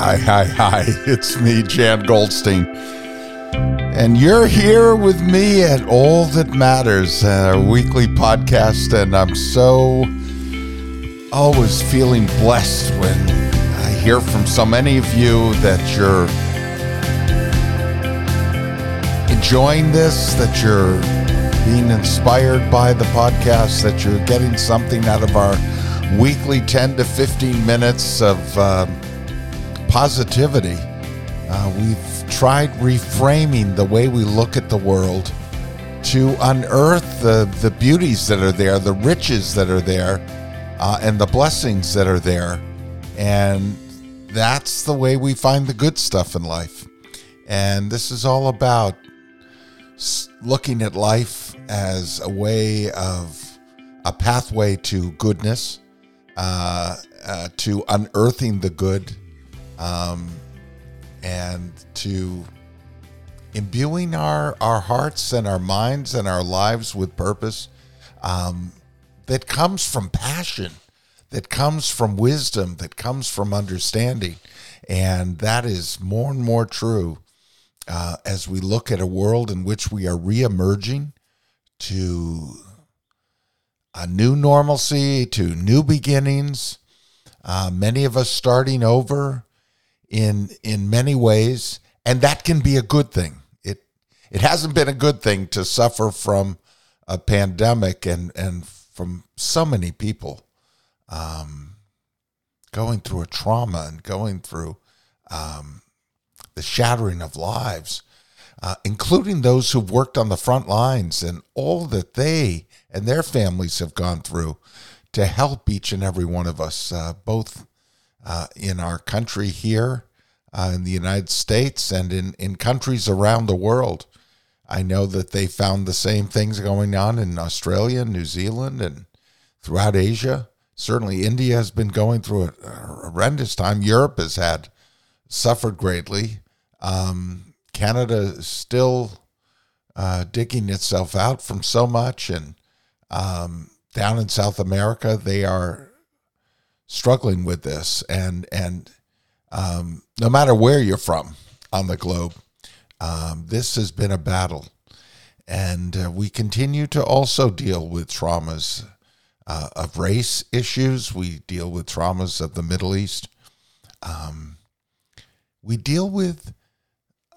Hi, hi, hi. It's me, Jan Goldstein. And you're here with me at All That Matters, our weekly podcast. And I'm so always feeling blessed when I hear from so many of you that you're enjoying this, that you're being inspired by the podcast, that you're getting something out of our weekly 10 to 15 minutes of uh, positivity. Uh, we've tried reframing the way we look at the world to unearth the, the beauties that are there, the riches that are there, uh, and the blessings that are there. And that's the way we find the good stuff in life. And this is all about looking at life as a way of a pathway to goodness, uh, uh, to unearthing the good, um, and to imbuing our, our hearts and our minds and our lives with purpose um, that comes from passion, that comes from wisdom, that comes from understanding. And that is more and more true uh, as we look at a world in which we are reemerging to a new normalcy, to new beginnings. Uh, many of us starting over in in many ways, and that can be a good thing. It it hasn't been a good thing to suffer from a pandemic and and from so many people um, going through a trauma and going through um, the shattering of lives, uh, including those who've worked on the front lines and all that they and their families have gone through to help each and every one of us, uh, both uh, in our country here uh, in the United States and in, in countries around the world. I know that they found the same things going on in Australia, New Zealand, and throughout Asia. Certainly, India has been going through a, horrendous time. Europe has had suffered greatly. Um, Canada is still uh, digging itself out from so much, and um, down in South America, they are struggling with this, and and um, no matter where you're from on the globe, um, this has been a battle, and uh, we continue to also deal with traumas uh, of race issues. We deal with traumas of the Middle East. Um, we deal with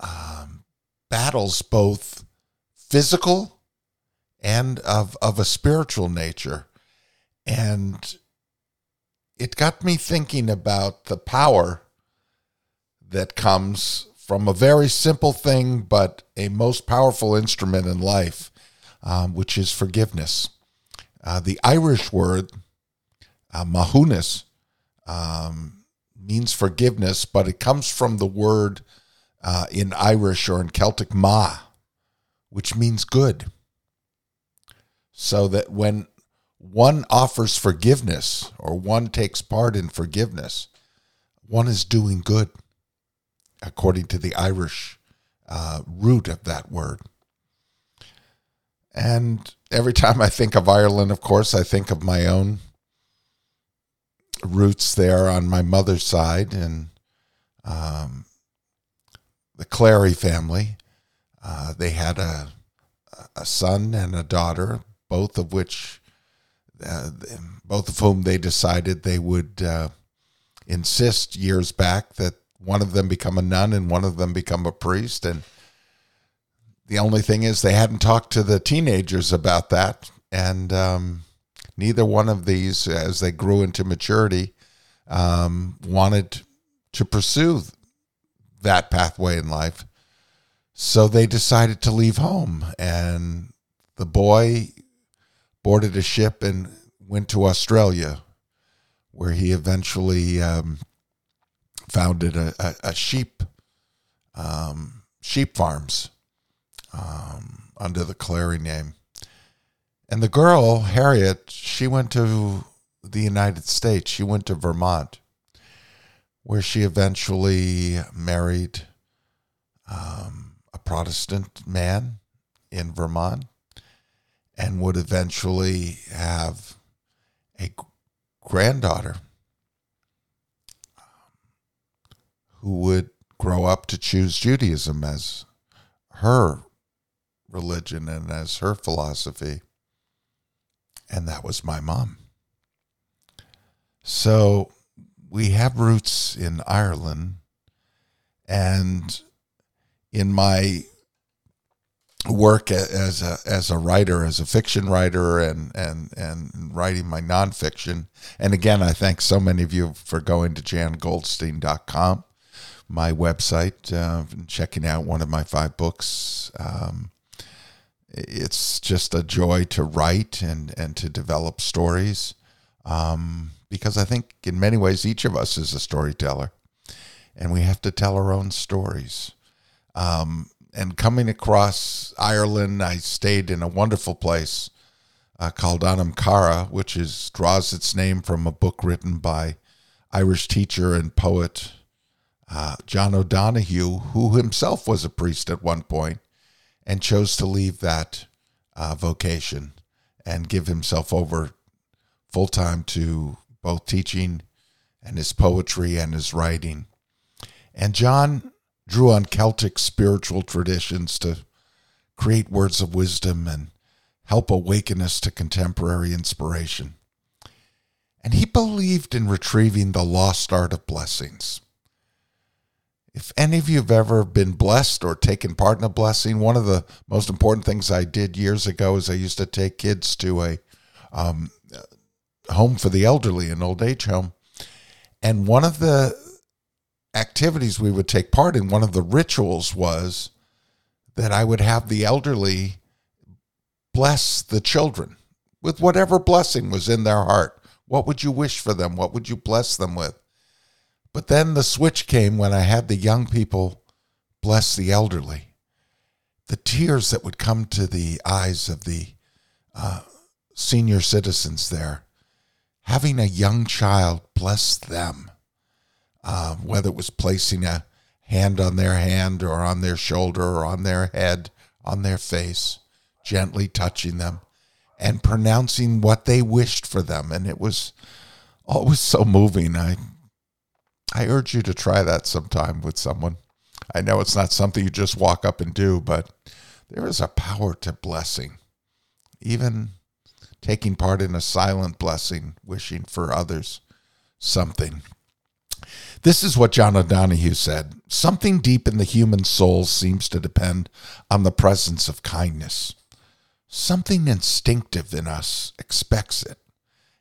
um, battles both physical and of, of a spiritual nature. And it got me thinking about the power that comes from a very simple thing, but a most powerful instrument in life, um, which is forgiveness. Uh, the Irish word, uh, maithiúnas, um, means forgiveness, but it comes from the word uh, in Irish or in Celtic ma, which means good so that when one offers forgiveness or one takes part in forgiveness, one is doing good, according to the Irish uh, root of that word. And every time I think of Ireland, of course, I think of my own roots there on my mother's side and um, the Clary family. Uh, they had a, a son and a daughter, both of which, uh, both of whom they decided they would uh, insist years back that one of them become a nun and one of them become a priest. And the only thing is, they hadn't talked to the teenagers about that. And um, neither one of these, as they grew into maturity, um, wanted to pursue that pathway in life. So they decided to leave home. And the boy boarded a ship and went to Australia, where he eventually um, founded a, a, a sheep um, sheep farms um, under the Clary name. And the girl, Harriet, she went to the United States. She went to Vermont, where she eventually married um, a Protestant man in Vermont and would eventually have a granddaughter um, who would grow up to choose Judaism as her religion and as her philosophy. And that was my mom. So we have roots in Ireland. And in my work as a as a writer, as a fiction writer, and and and writing my nonfiction. And again, I thank so many of you for going to jangoldstein.com, my website, uh, and checking out one of my five books. Um, it's just a joy to write and and to develop stories, um, because I think in many ways each of us is a storyteller, and we have to tell our own stories. Um, and coming across Ireland, I stayed in a wonderful place uh, called Anam Cara, which is draws its name from a book written by Irish teacher and poet uh, John O'Donohue, who himself was a priest at one point and chose to leave that uh, vocation and give himself over full time to both teaching and his poetry and his writing. And John drew on Celtic spiritual traditions to create words of wisdom and help awaken us to contemporary inspiration. And he believed in retrieving the lost art of blessings. If any of you have ever been blessed or taken part in a blessing, one of the most important things I did years ago is I used to take kids to a um, home for the elderly, an old age home. And one of the activities we would take part in, one of the rituals was that I would have the elderly bless the children with whatever blessing was in their heart. What would you wish for them? What would you bless them with? But then the switch came when I had the young people bless the elderly. The tears that would come to the eyes of the uh, senior citizens there, having a young child bless them uh, whether it was placing a hand on their hand or on their shoulder or on their head, on their face, gently touching them and pronouncing what they wished for them. And it was always so moving. I, I urge you to try that sometime with someone. I know it's not something you just walk up and do, but there is a power to blessing. Even taking part in a silent blessing, wishing for others something. This is what John O'Donohue said Something deep in the human soul seems to depend on the presence of kindness. Something instinctive in us expects it.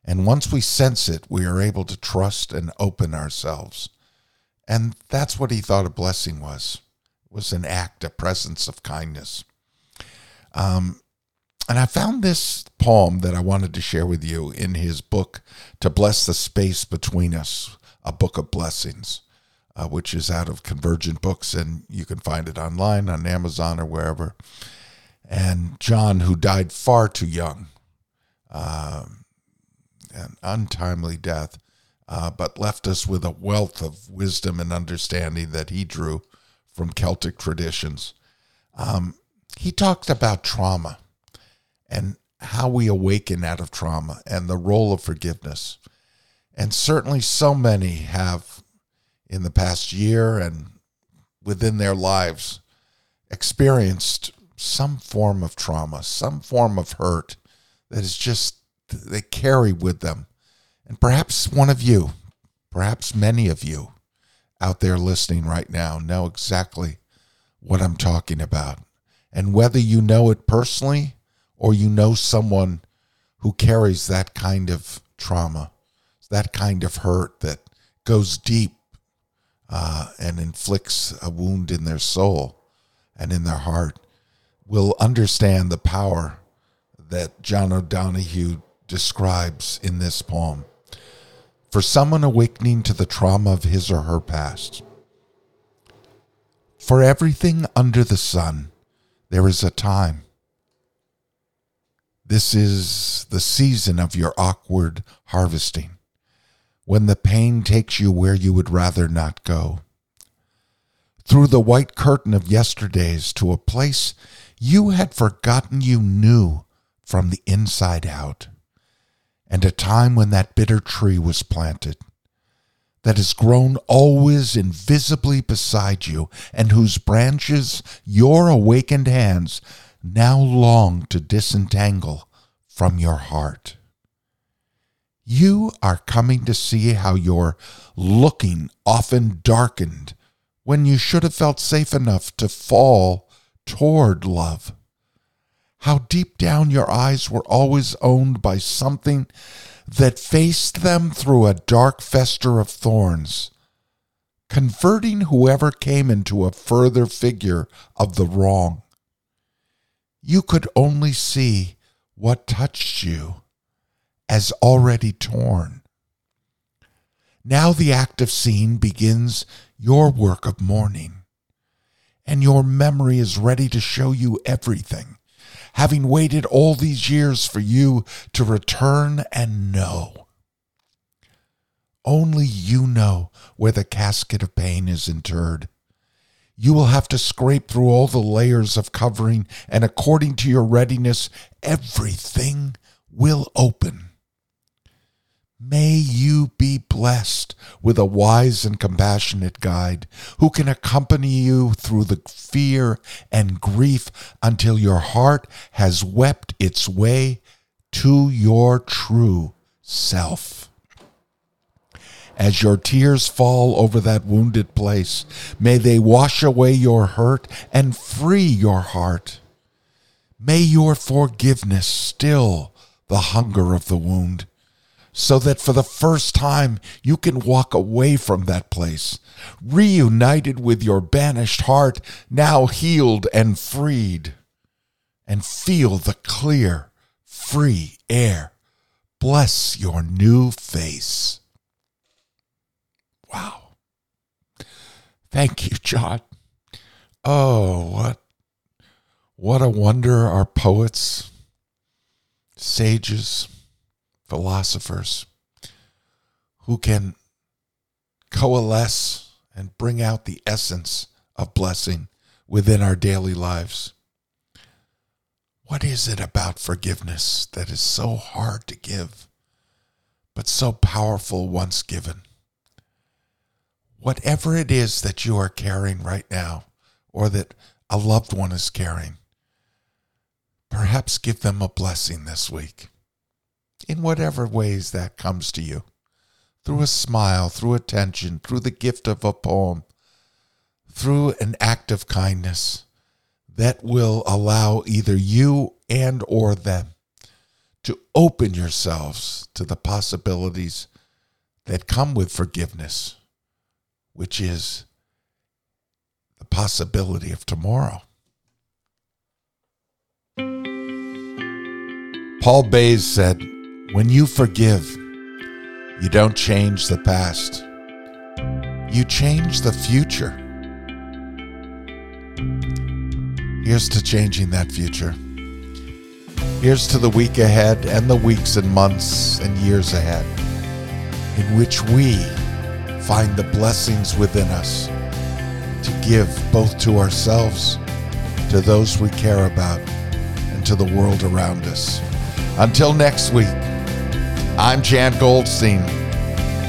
And once we sense it, we are able to trust and open ourselves. And that's what he thought a blessing was. Was an act, a presence of kindness. Um, and I found this poem that I wanted to share with you in his book, To Bless the Space Between Us, a book of blessings, uh, which is out of Convergent Books, and you can find it online on Amazon or wherever. And John, who died far too young, um, an untimely death, uh, but left us with a wealth of wisdom and understanding that he drew from Celtic traditions. Um, he talked about trauma and how we awaken out of trauma and the role of forgiveness. And certainly so many have in the past year and within their lives experienced some form of trauma, some form of hurt that is just, they carry with them. And perhaps one of you, perhaps many of you out there listening right now know exactly what I'm talking about. And whether you know it personally or you know someone who carries that kind of trauma, that kind of hurt that goes deep uh, and inflicts a wound in their soul and in their heart will understand the power that John O'Donohue describes in this poem. For someone awakening to the trauma of his or her past, for everything under the sun, there is a time. This is the season of your awkward harvesting when the pain takes you where you would rather not go. Through the white curtain of yesterdays to a place you had forgotten you knew from the inside out, and a time when that bitter tree was planted. that has grown always invisibly beside you, and whose branches your awakened hands now long to disentangle from your heart. You are coming to see how your looking often darkened when you should have felt safe enough to fall toward love. How deep down your eyes were always owned by something that faced them through a dark fester of thorns, converting whoever came into a further figure of the wrong. You could only see what touched you as already torn. Now the active scene begins your work of mourning, and your memory is ready to show you everything having waited all these years for you to return and know. Only you know where the casket of pain is interred. You will have to scrape through all the layers of covering, and according to your readiness, everything will open. May you be blessed with a wise and compassionate guide who can accompany you through the fear and grief until your heart has wept its way to your true self. As your tears fall over that wounded place, may they wash away your hurt and free your heart. May your forgiveness still the hunger of the wound so that for the first time you can walk away from that place, reunited with your banished heart, now healed and freed, and feel the clear, free air bless your new face. Wow. Thank you, John. Oh, what what a wonder our poets, sages, philosophers who can coalesce and bring out the essence of blessing within our daily lives. What is it about forgiveness that is so hard to give, but so powerful once given? Whatever it is that you are carrying right now, or that a loved one is carrying, perhaps give them a blessing this week in whatever ways that comes to you through a smile, through attention, through the gift of a poem, through an act of kindness that will allow either you and or them to open yourselves to the possibilities that come with forgiveness, which is the possibility of tomorrow. Paul Boese said, when you forgive, you don't change the past, you change the future. Here's to changing that future. Here's to the week ahead and the weeks and months and years ahead, in which we find the blessings within us to give both to ourselves, to those we care about, and to the world around us. Until next week. I'm Jan Goldstein,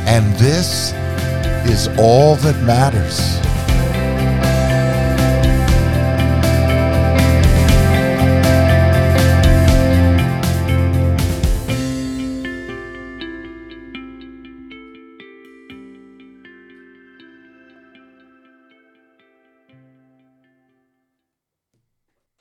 and this is all that matters.